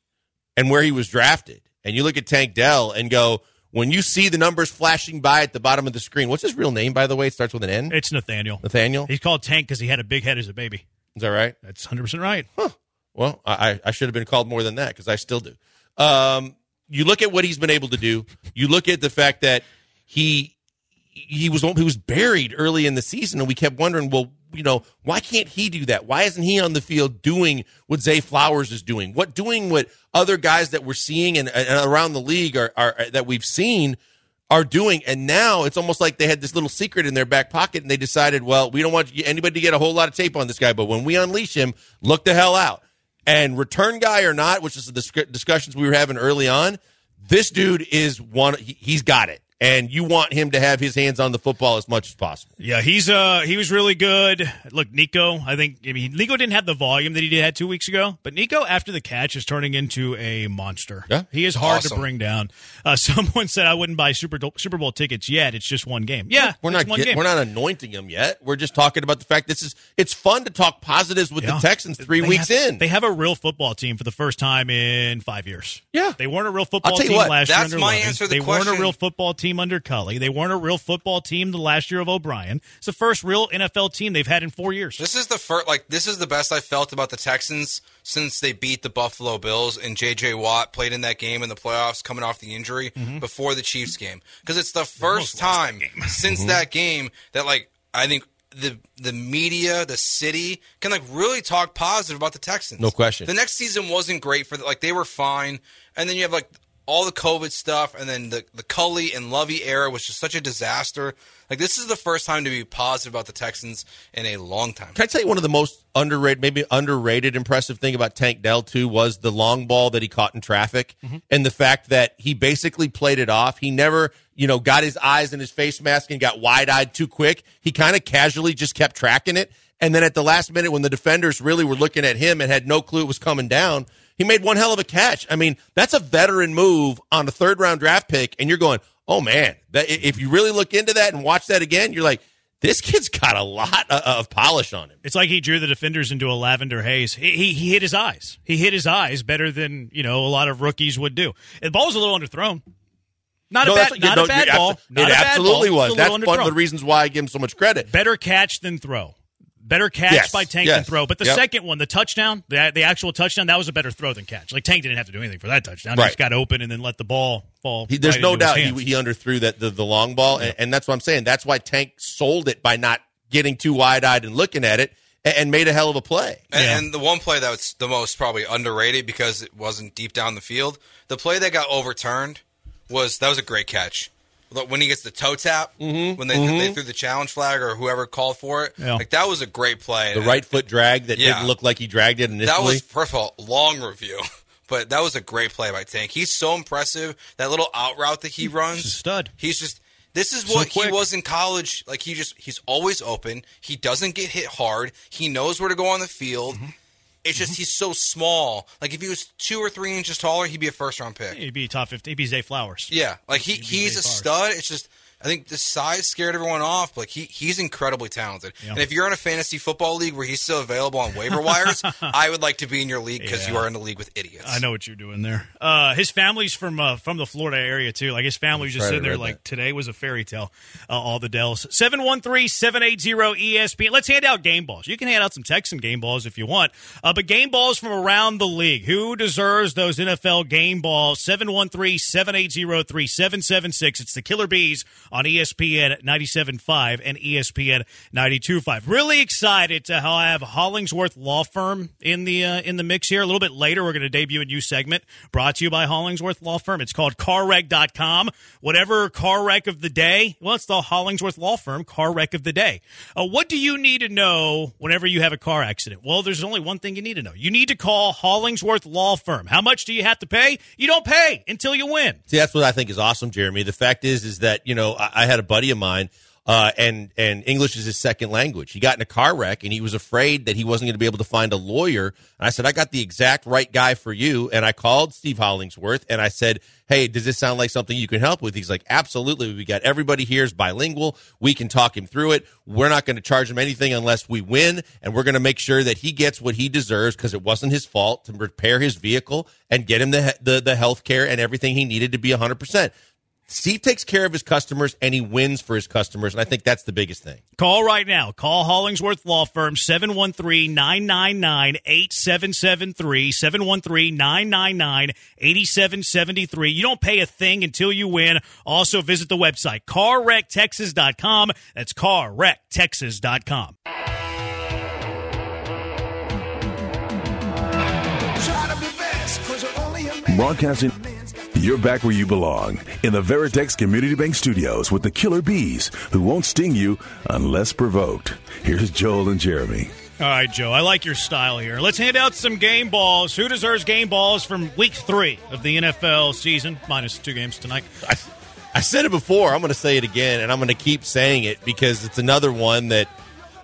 and where he was drafted. And you look at Tank Dell and go, when you see the numbers flashing by at the bottom of the screen, what's his real name, by the way? It starts with an N. It's Nathaniel. Nathaniel? He's called Tank because he had a big head as a baby. Is that right? That's 100% right. Huh. Well, I, I should have been called more than that because I still do. Um, you look at what he's been able to do. You look at the fact that he he was he was buried early in the season, and we kept wondering, well, you know, why can't he do that? Why isn't he on the field doing what Zay Flowers is doing? What doing what other guys that we're seeing and, and around the league are, are that we've seen are doing? And now it's almost like they had this little secret in their back pocket, and they decided, well, we don't want anybody to get a whole lot of tape on this guy, but when we unleash him, look the hell out. And return guy or not, which is the discussions we were having early on, this dude is one. he- He's got it, and you want him to have his hands on the football as much as possible. Yeah, he's uh he was really good. Look, Nico, I think I mean Nico didn't have the volume that he did had two weeks ago, but Nico after the catch is turning into a monster. Yeah. he is hard to bring down. Uh, someone said I wouldn't buy Super Bowl, Super Bowl tickets yet. It's just one game. Yeah, We're it's not one get, game. we're not anointing him yet. We're just talking about the fact this is it's fun to talk positives with Yeah. the Texans three They weeks have- in. They have a real football team for the first time in five years. Yeah. They weren't a real football team what, last year that's my Loving. answer to the They weren't a real football team under Culley. They weren't a real football team the last year of O'Brien. It's the first real NFL team they've had in four years. This is the first, like, this is the best I felt about the Texans since they beat the Buffalo Bills and J.J. Watt played in that game in the playoffs, coming off the injury Mm-hmm. before the Chiefs game. Because it's the first time since Mm-hmm. that game that, like, I think the the media, the city can like really talk positive about the Texans. No question. The next season wasn't great for the, like they were fine, and then you have like all the COVID stuff, and then the the Culley and Lovie era was just such a disaster. Like this is the first time to be positive about the Texans in a long time. Can I tell you one of the most underrated, maybe underrated, impressive thing about Tank Dell too was the long ball that he caught in traffic, mm-hmm. and the fact that he basically played it off. He never, you know, got his eyes in his face mask and got wide eyed too quick. He kind of casually just kept tracking it, and then at the last minute, when the defenders really were looking at him and had no clue it was coming down, he made one hell of a catch. I mean, that's a veteran move on a third round draft pick, and you're going, oh man, that if you really look into that and watch that again, you're like, this kid's got a lot of, of polish on him. It's like he drew the defenders into a lavender haze. He, he he hit his eyes. He hit his eyes better than you know a lot of rookies would do. The ball was a little underthrown. Not No, a bad, not no, a bad ball. abso- Not it a bad absolutely ball. was. A That's one of the reasons why I give him so much credit. Better catch than throw. Better catch Yes, by Tank yes, than throw. But the yep. second one, the touchdown, the, the actual touchdown, that was a better throw than catch. Like Tank didn't have to do anything for that touchdown. He just got open and then let the ball fall. He, there's right no into doubt he, hands. he underthrew that the, the long ball, and, and that's what I'm saying. That's why Tank sold it by not getting too wide eyed and looking at it, and, and made a hell of a play. And, Yeah. and the one play that was the most probably underrated because it wasn't deep down the field, the play that got overturned was that was a great catch. Look, When he gets the toe tap, Mm-hmm. when they, they threw the challenge flag or whoever called for it, Yeah. like that was a great play. The And right foot drag that Yeah. didn't look like he dragged it initially. That was first of all long review, but that was a great play by Tank. He's so impressive. That little out route that he runs, a stud. He's just this is So what he was in college. Like he just he's always open. He doesn't get hit hard. He knows where to go on the field. Mm-hmm. It's just mm-hmm. he's so small. Like if he was two or three inches taller, he'd be a first round pick. He'd be top 50. He'd be Zay Flowers. Yeah, like he he's a stud. It's just I think the size scared everyone off. But like he he's incredibly talented. Yeah. And if you're in a fantasy football league where he's still available on waiver wires, I would like to be in your league because Yeah. you are in a league with idiots. I know what you're doing there. Uh, his family's from uh, from the Florida area too. Like his family was just sitting there like that. today was a fairy tale. Uh, all the Dells. 713-780-ESPN. Let's hand out game balls. You can hand out some Texan game balls if you want. Uh, but game balls from around the league. Who deserves those NFL game balls? 713-780-3776. It's the Killer Bees on ESPN 97.5 and ESPN 92.5. Really excited to have Hollingsworth Law Firm in the uh, in the mix here. A little bit later, we're going to debut a new segment brought to you by Hollingsworth Law Firm. It's called CarWreck.com. Whatever car wreck of the day, well, it's the Hollingsworth Law Firm Car Wreck of the Day. Uh, what do you need to know whenever you have a car accident? Well, there's only one thing you need to know. You need to call Hollingsworth Law Firm. How much do you have to pay? You don't pay until you win. See, that's what I think is awesome, Jeremy. The fact is, is that you know I, had a buddy of mine, uh, and and English is his second language. He got in a car wreck, and he was afraid that he wasn't going to be able to find a lawyer. And I said, I got the exact right guy for you. And I called Steve Hollingsworth, and I said, Hey, does this sound like something you can help with? He's like, Absolutely. We got everybody here is bilingual. We can talk him through it. We're not going to charge him anything unless we win, and we're going to make sure that he gets what he deserves because it wasn't his fault to repair his vehicle and get him the the, the health care and everything he needed to be 100 percent. Steve takes care of his customers and he wins for his customers, and I think that's the biggest thing. Call right now. Call Hollingsworth Law Firm 713-999-8773 713-999-8773. You don't pay a thing until you win. Also visit the website carwrecktexas.com. That's carwrecktexas.com. Broadcasting. You're back where you belong in the Veritex Community Bank Studios with the Killer Bees, who won't sting you unless provoked. Here's Joel and Jeremy. All right, Joe. I like your style here. Let's hand out some game balls. Who deserves game balls from week three of the NFL season? Minus two games tonight. I, I said it before. I'm going to say it again, and I'm going to keep saying it because it's another one that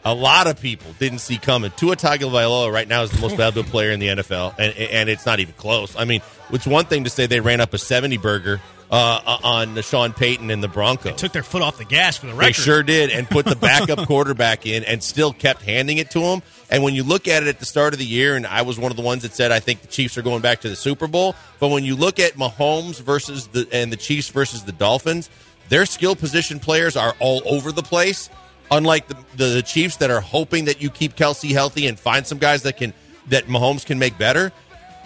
a lot of people didn't see coming. Tua Tagovailoa right now is the most valuable player in the NFL, and and it's not even close. I mean, it's one thing to say they ran up a 70 burger uh, on the Sean Payton and the Broncos. They took their foot off the gas for the record. They sure did, and put the backup quarterback in, and still kept handing it to him. And when you look at it at the start of the year, and I was one of the ones that said I think the Chiefs are going back to the Super Bowl. But when you look at Mahomes versus the and the Chiefs versus the Dolphins, their skill position players are all over the place. Unlike the, the, the Chiefs that are hoping that you keep Kelce healthy and find some guys that can that Mahomes can make better.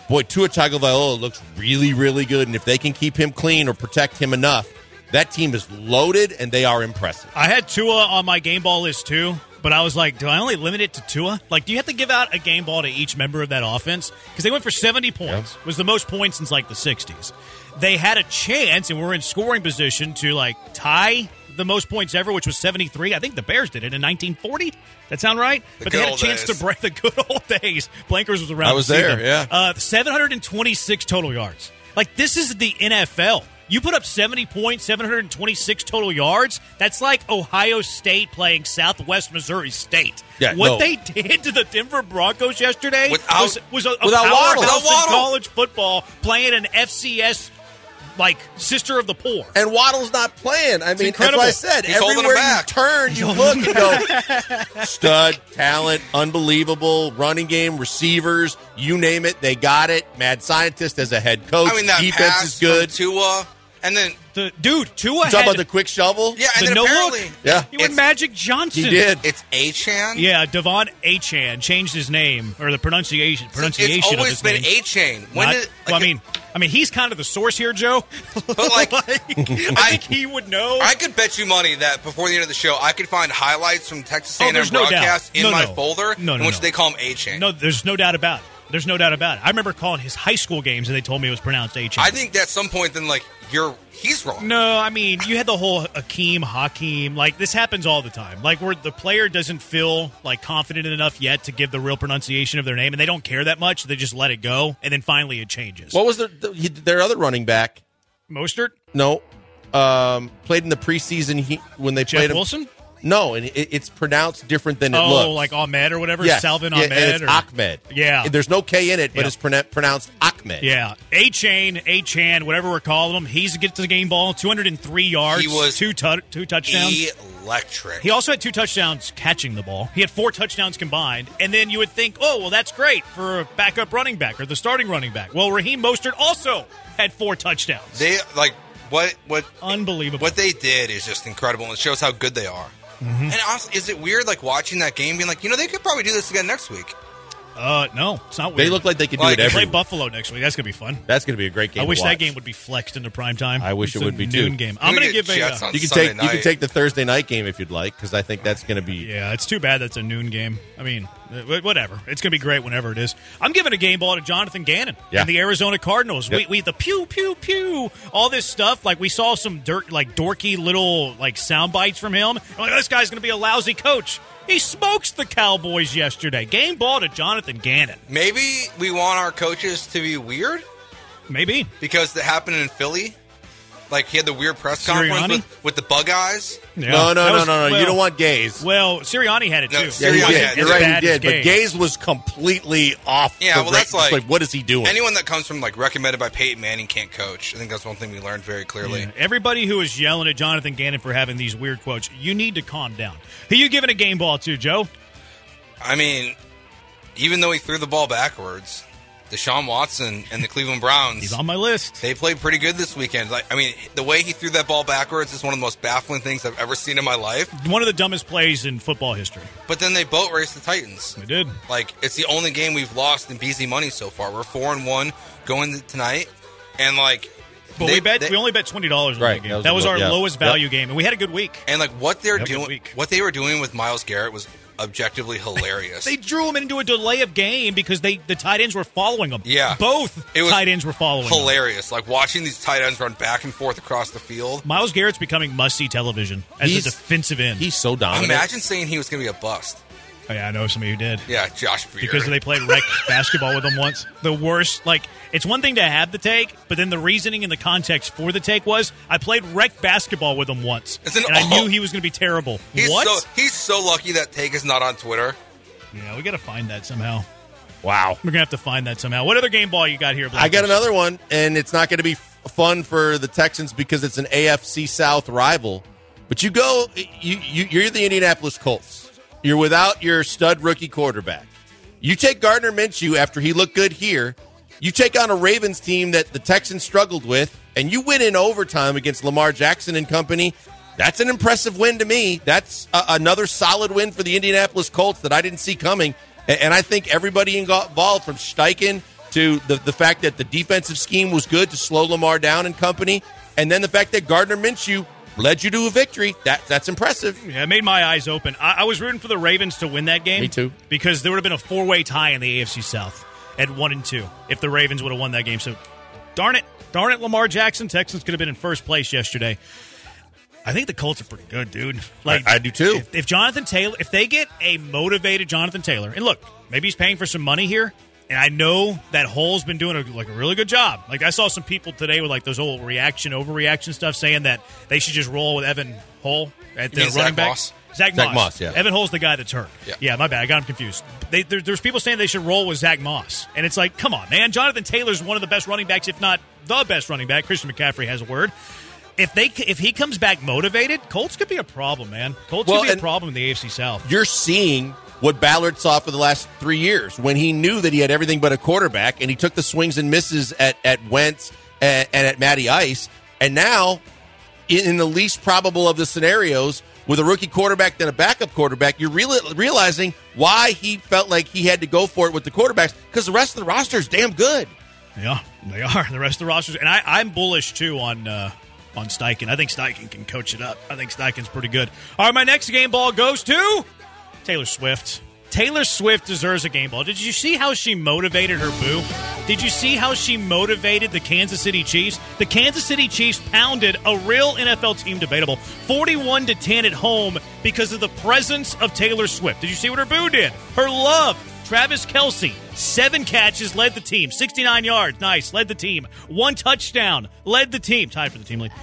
Boy, Tua Tagovailoa looks really, really good, and if they can keep him clean or protect him enough, that team is loaded and they are impressive. I had Tua on my game ball list too. But I was like, do I only limit it to Tua? Like, do you have to give out a game ball to each member of that offense? Because they went for 70 points. Was the most points since like the 60s. They had a chance and were in scoring position to like tie the most points ever, which was 73. I think the Bears did it in 1940. That sound right? The but they had a chance days. to break the good old days. Blankers was around. I was see there, yeah. Uh, 726 total yards. Like this is the NFL. You put up 70 points, 726 total yards. That's like Ohio State playing Southwest Missouri State. Yeah, what no. they did to the Denver Broncos yesterday Without- was, was a, a without Waddle. Without in Waddle. college football playing an FCS like sister of the poor. And Waddle's not playing. I mean, that's incredible. what I said. He's Everywhere you turn, you look and go, stud, talent, unbelievable, running game, receivers, you name it, they got it. Mad scientist as a head coach. I mean, that defense pass is good. Tua, and then The dude, Tua You talk about the quick shovel? yeah, and the then no apparently look. Yeah. He went It's- Magic Johnson. He did. it's Achan. Yeah, De'Von Achane changed his name or the pronunciation pronunciation it's of always his been name. Achan. When Not- did, well, I like, mean, I mean, he's kind of the source here, Joe. But, like, I think he would know. I could bet you money that before the end of the show, I could find highlights from Texas Oh, A&M no doubt. broadcast in No, my no. folder, No, no, in which no. they call him Achan. no, there's no doubt about it. There's no doubt about it. I remember calling his high school games and they told me it was pronounced H. I think at some point, then like you're he's wrong. No, I mean you had the whole Akeem Hakeem. Like this happens all the time. Like where the player doesn't feel like confident enough yet to give the real pronunciation of their name, and they don't care that much. They just let it go, and then finally it changes. What was their, their other running back? Mostert, No. Um, played in the preseason he, when they Jeff played him. Wilson. No, and it, it's pronounced different than it Oh, looks. like Ahmed or whatever. Yes. Salvon yeah, Ahmed. and it's or, Ahmed. Yeah. There's no K in it, but Yeah. it's pronou- pronounced Ahmed. Yeah, A Chain, A Chan, whatever we're calling him. He's gets the game ball, 203 yards, He was two tu- two touchdowns. Electric. He also had two touchdowns catching the ball. He had four touchdowns combined. And then you would think, oh, well, that's great for a backup running back or the starting running back. Well, Raheem Mostert also had four touchdowns. they like what what Unbelievable. what they did is just incredible, and it shows how good they are. Mm-hmm. And honestly, is it weird like watching that game, being like, you know, they could probably do this again next week. Uh, no, it's not weird. They look like they could Like, do it They every play week. Buffalo next week. That's going to be fun. That's going to be a great game I to wish that game would be flexed into prime time. I wish It's it a would be, noon too. game. I'm going to get give a. Jets uh, on You can Sunday take you can night. take the Thursday night game if you'd like because I think that's going to be Yeah, it's too bad that's a noon game. I mean, uh, whatever. It's going to be great whenever it is. I'm giving a game ball to Jonathan Gannon Yeah. and the Arizona Cardinals. Yep. We, we the pew pew pew, all this stuff. Like we saw some dirt, like dorky little like sound bites from him. I'm like, this guy's going to be a lousy coach. He smokes the Cowboys yesterday. Game ball to Jonathan Gannon. Maybe we want our coaches to be weird Maybe. because it happened in Philly. Like he had the weird press conference Sirianni? with, with the bug eyes. Yeah. no no That no was- no no. well- you don't want Gase. Well, Sirianni had it No, too. Yeah, he did. had You're it. right, he Bad as did. But Gase. Gase was completely off. Yeah, the well, ra- that's it's like- what is he doing? Anyone that comes from like recommended by Peyton Manning can't coach. I think that's one thing we learned very clearly. Yeah. Everybody who is yelling at Jonathan Gannon for having these weird quotes, you need to calm down. Who you giving a game ball to, Joe? I mean, even though he threw the ball backwards, Deshaun Watson and the Cleveland Browns, He's on my list. they played pretty good this weekend. Like, I mean, the way he threw that ball backwards is one of the most baffling things I've ever seen in my life. One of the dumbest plays in football history. But then they boat raced the Titans. We did. Like, it's the only game we've lost in BZ money so far. We're four and one going tonight, and like, But they- we bet they- we only bet twenty dollars on Right, that game. that That was was, our yeah. lowest Yep. value game, and we had a good week. and like what they're Have a good doing, what they were doing with Myles Garrett was objectively hilarious. They drew him into a delay of game because they the tight ends were following him. Yeah. both It was tight ends were following him. hilarious. Like watching these tight ends run back and forth across the field. Myles Garrett's becoming must see television as He's- a defensive end. He's so dominant. Imagine saying he was going to be a bust. Oh, yeah, I know somebody who did. Yeah, Josh Beard. because they played rec basketball with him once. The worst, like, it's one thing to have the take, but then the reasoning and the context for the take was I played rec basketball with him once, an and I all- knew oh. he was going to be terrible. he's what? so he's so lucky that take is not on Twitter. yeah, we got to find that somehow. wow. We're gonna have to find that somehow. What other game ball you got here? I got another one, and it's not going to be fun for the Texans because it's an AFC South rival. But you go, you, you you're the Indianapolis Colts. You're without your stud rookie quarterback. You take Gardner Minshew after he looked good here. You take on a Ravens team that the Texans struggled with, and you win in overtime against Lamar Jackson and company. That's an impressive win to me. That's a, another solid win for the Indianapolis Colts that I didn't see coming. A- And I think everybody involved, from Steichen to the, the fact that the defensive scheme was good to slow Lamar down and company, and then the fact that Gardner Minshew led you to a victory. That that's impressive. Yeah, it made my eyes open. I, I was rooting for the Ravens to win that game. Me too. Because there would have been a four way tie in the AFC South at one and two if the Ravens would have won that game. So, darn it, darn it, Lamar Jackson. Texans could have been in first place yesterday. I think the Colts are pretty good, dude. Like I do too. If, if Jonathan Taylor, if they get a motivated Jonathan Taylor, and look, maybe he's paying for some money here. And I know that Hull's been doing a, like a really good job. Like I saw some people today with like those old reaction, overreaction stuff, saying that they should just roll with Evan Hull at the running Zach back. Moss? Zach, Zach Moss. Moss, yeah. Evan Hull's the guy that's hurt. Yeah. yeah, my bad. I got him confused. They, there, there's people saying they should roll with Zach Moss, and it's like, come on, man. Jonathan Taylor's one of the best running backs, if not the best running back. Christian McCaffrey has a word. If they if he comes back motivated, Colts could be a problem, man. Colts Well, could be a problem in the AFC South. You're seeing what Ballard saw for the last three years when he knew that he had everything but a quarterback, and he took the swings and misses at at Wentz and, and at Matty Ice, and now in, in the least probable of the scenarios. With a rookie quarterback than a backup quarterback, you're reali- realizing why he felt like he had to go for it with the quarterbacks because the rest of the roster is damn good. Yeah, they are. The rest of the rosters, and I, I'm bullish too on uh, on Steichen. I think Steichen can coach it up. I think Steichen's pretty good. All right, my next game ball goes to Taylor Swift. Taylor Swift deserves a game ball. Did you see how she motivated her boo? Did you see how she motivated the Kansas City Chiefs? The Kansas City Chiefs pounded a real NFL team debatable 41 to 10 at home because of the presence of Taylor Swift. Did you see what her boo did? Her love Travis Kelce, seven catches, led the team. 69 yards, nice, led the team. One touchdown, led the team. Tied for the team lead.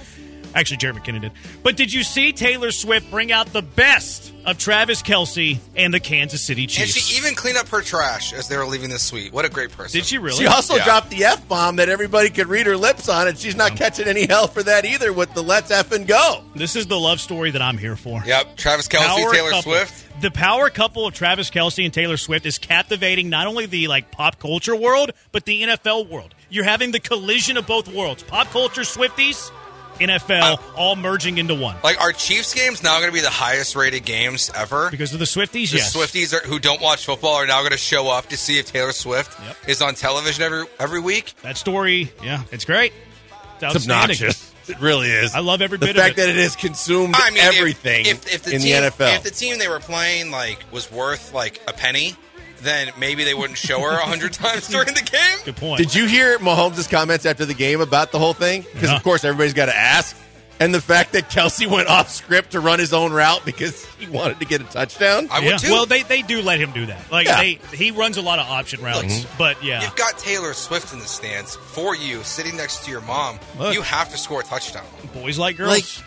Actually, Jerick McKinnon did. But did you see Taylor Swift bring out the best of Travis Kelce and the Kansas City Chiefs? And she even cleaned up her trash as they were leaving the suite. What a great person. did she really? She also Yeah. dropped the f bomb that everybody could read her lips on, and she's not um, catching any hell for that either. With the let's f and go. this is the love story that I'm here for. Yep. Travis Kelce, Power Taylor couple. Swift. The power couple of Travis Kelce and Taylor Swift is captivating not only the like pop culture world, but the NFL world. You're having the collision of both worlds. Pop culture Swifties, NFL, all merging into one. Like our Chiefs game's now going to be the highest rated games ever. Because of the Swifties, the yes. Swifties are, who don't watch football are now going to show up to see if Taylor Swift Yep. is on television every every week. That story, yeah, it's great. It's, It's outstanding. obnoxious. It really is. I love every the bit of it. The fact it. that it has consumed I mean, if- everything if, if, the in team, the NFL. If the team they were playing like was worth like a penny, then maybe they wouldn't show her a hundred times during the game. Good point. Did you hear Mahomes' comments after the game about the whole thing? Because Yeah. of course everybody's got to ask. And the fact that Kelce went off script to run his own route because he wanted to get a touchdown. I would too. Well, they, they do let him do that. Like Yeah. they he runs a lot of option routes, but yeah, You've got Taylor Swift in the stands for you, sitting next to your mom. Look. You have to score a touchdown. boys like girls.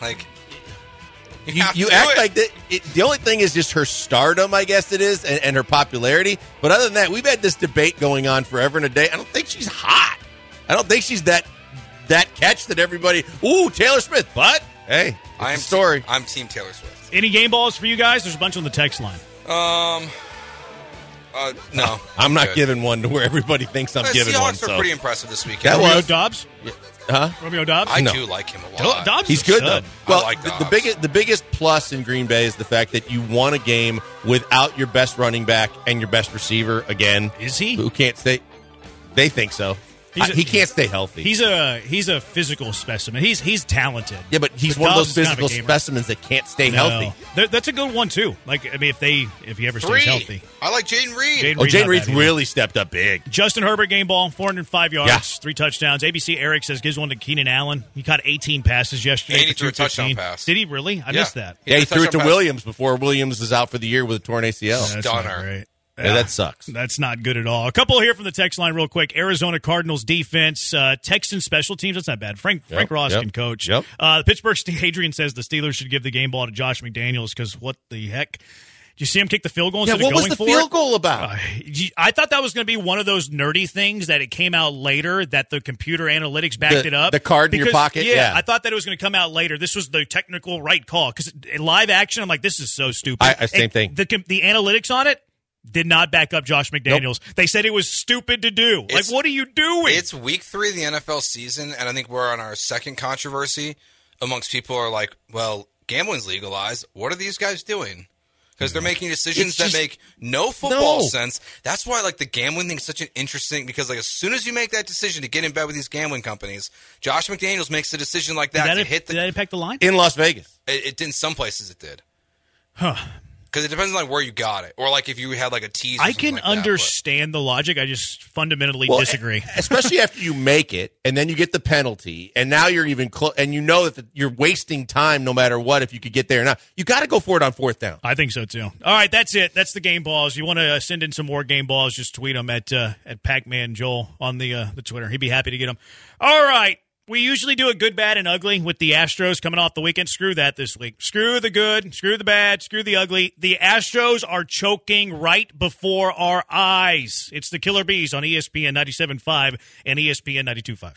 Like, Like you, you, you act it. like that. It, the only thing is just her stardom, I guess it is, and, and her popularity. But other than that, we've had this debate going on forever and a day. I don't think she's hot. I don't think she's that that catch that everybody. Ooh, Taylor Smith. But hey, I'm a story. I'm Team Taylor Swift. Any game balls for you guys? There's a bunch on the text line. Um, uh, no, I'm not good. giving one to where everybody thinks I'm The giving one. Seahawks were so. pretty impressive this weekend. That was- Dobbs. Huh? Romeo Doubs. I No. do like him a lot. Dobbs. He's is a good though. stud. Well, like the, the Dobbs. biggest the biggest plus in Green Bay is the fact that you won a game without your best running back and your best receiver again. Is he? Who can't stay? They think so. He's I- a- he can't stay healthy. He's a he's a physical specimen. He's he's talented. yeah, but he's But one of those is kind of physical specimens that can't stay No. healthy. That- that's a good one too. Like I mean, if they if he ever Three. stays healthy, I like Jayden Reed. Jayden Oh, Reed's Jane Reed's bad either. really stepped up big. Justin Herbert game ball, 405 yards, Yeah. three touchdowns. ABC Eric says gives one to Keenan Allen. He caught 18 passes yesterday. And he threw a touchdown pass. Did he really? I Yeah. missed that. He Yeah, he threw it to pass. Williams before Williams is out for the year with a torn ACL. That's not Stunner. Yeah, that sucks. That's not good at all. A couple here from the text line, real quick. Arizona Cardinals defense, uh, Texans special teams. That's not bad. Frank Frank Ross yep, can coach. yep. Uh, the Pittsburgh Ste- Adrian says the Steelers should give the game ball to Josh McDaniels because what the heck? Did you see him kick the field goal Yeah, what was the field it? goal about? Uh, I thought that was going to be one of those nerdy things that it came out later that the computer analytics backed The- it up. the card in your pocket? Yeah. I thought that it was going to come out later. This was the technical right call because live action, I'm like, this is so stupid. I- I- same And thing. The the analytics on it did not back up Josh McDaniels. They said it was stupid to do. Like, what are you doing? It's week three of the NFL season, and I think we're on our second controversy amongst people who are like, well, gambling's legalized. What are these guys doing? because they're mm. making decisions that make no football no. sense. That's why like the gambling thing is such an interesting because like as soon as you make that decision to get in bed with these gambling companies, Josh McDaniels makes a decision like that, did that to hit the. Did that impact the line in Las Vegas? It, it did. In some places, it did. Huh because it depends on like where you got it, or like if you had like a tease. I can like understand that, the logic. I just fundamentally well, disagree. Especially after you make it, and then you get the penalty, and now you're even close, and you know that the, you're wasting time no matter what. If you could get there or not, you got to go for it on fourth down. I think so too. All right, that's it. That's the game balls. You want to send in some more game balls? Just tweet them at uh, at Pacman Joel on the uh, the Twitter. He'd be happy to get them. All right. We usually do a good, bad, and ugly with the Astros coming off the weekend. Screw that this week. Screw the good, screw the bad, screw the ugly. The Astros are choking right before our eyes. It's the Killer Bees on ESPN 97.5 and ESPN 92.5.